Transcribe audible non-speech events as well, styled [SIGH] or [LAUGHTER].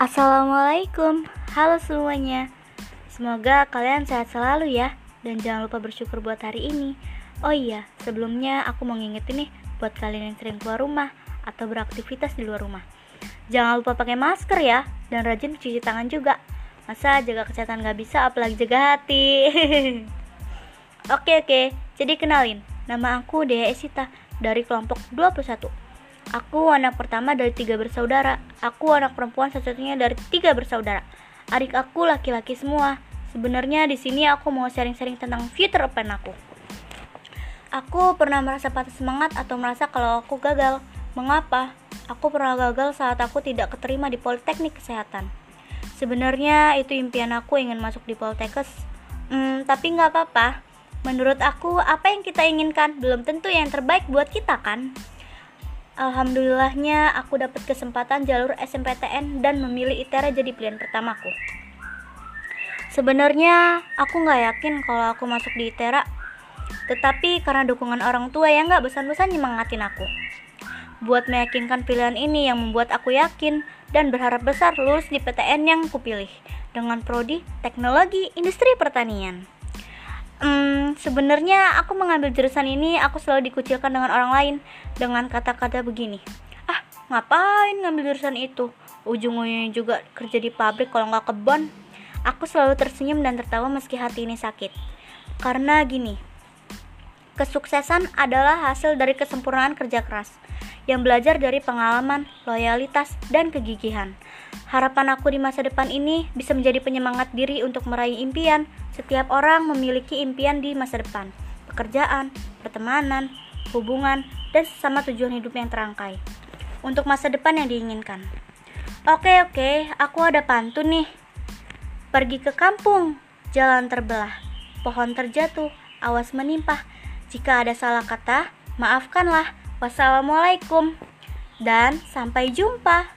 Assalamualaikum, halo semuanya. Semoga kalian sehat selalu ya, dan jangan lupa bersyukur buat hari ini. Oh iya, sebelumnya aku mau ngingetin nih buat kalian yang sering keluar rumah atau beraktivitas di luar rumah. Jangan lupa pakai masker ya, dan rajin cuci tangan juga. Masa jaga kesehatan gak bisa, apalagi jaga hati. [LAUGHS] oke oke, jadi kenalin, nama aku Dea Esita dari kelompok 21. Aku anak pertama dari tiga bersaudara. Aku anak perempuan satu-satunya dari tiga bersaudara. Adik aku laki-laki semua. Sebenarnya di sini aku mau sharing-sharing tentang future plan aku. Aku pernah merasa patah semangat atau merasa kalau aku gagal. Mengapa? Aku pernah gagal saat aku tidak keterima di Politeknik Kesehatan. Sebenarnya itu impian aku ingin masuk di Poltekkes. Hmm, tapi nggak apa-apa. Menurut aku, apa yang kita inginkan belum tentu yang terbaik buat kita kan? Alhamdulillahnya aku dapat kesempatan jalur SMPTN dan memilih ITERA jadi pilihan pertamaku. Sebenarnya aku nggak yakin kalau aku masuk di ITERA, tetapi karena dukungan orang tua yang nggak bosan-bosan nyemangatin aku. Buat meyakinkan pilihan ini yang membuat aku yakin dan berharap besar lulus di PTN yang kupilih dengan prodi Teknologi Industri Pertanian. Hmm, sebenarnya aku mengambil jurusan ini aku selalu dikucilkan dengan orang lain dengan kata-kata begini. Ah, ngapain ngambil jurusan itu? Ujung-ujungnya juga kerja di pabrik kalau nggak kebon. Aku selalu tersenyum dan tertawa meski hati ini sakit. Karena gini, kesuksesan adalah hasil dari kesempurnaan kerja keras yang belajar dari pengalaman, loyalitas, dan kegigihan. Harapan aku di masa depan ini bisa menjadi penyemangat diri untuk meraih impian. Setiap orang memiliki impian di masa depan, pekerjaan, pertemanan, hubungan, dan sesama tujuan hidup yang terangkai. Untuk masa depan yang diinginkan. Oke, oke, aku ada pantun nih. Pergi ke kampung, jalan terbelah, pohon terjatuh, awas menimpa. Jika ada salah kata, maafkanlah. Wassalamualaikum dan sampai jumpa.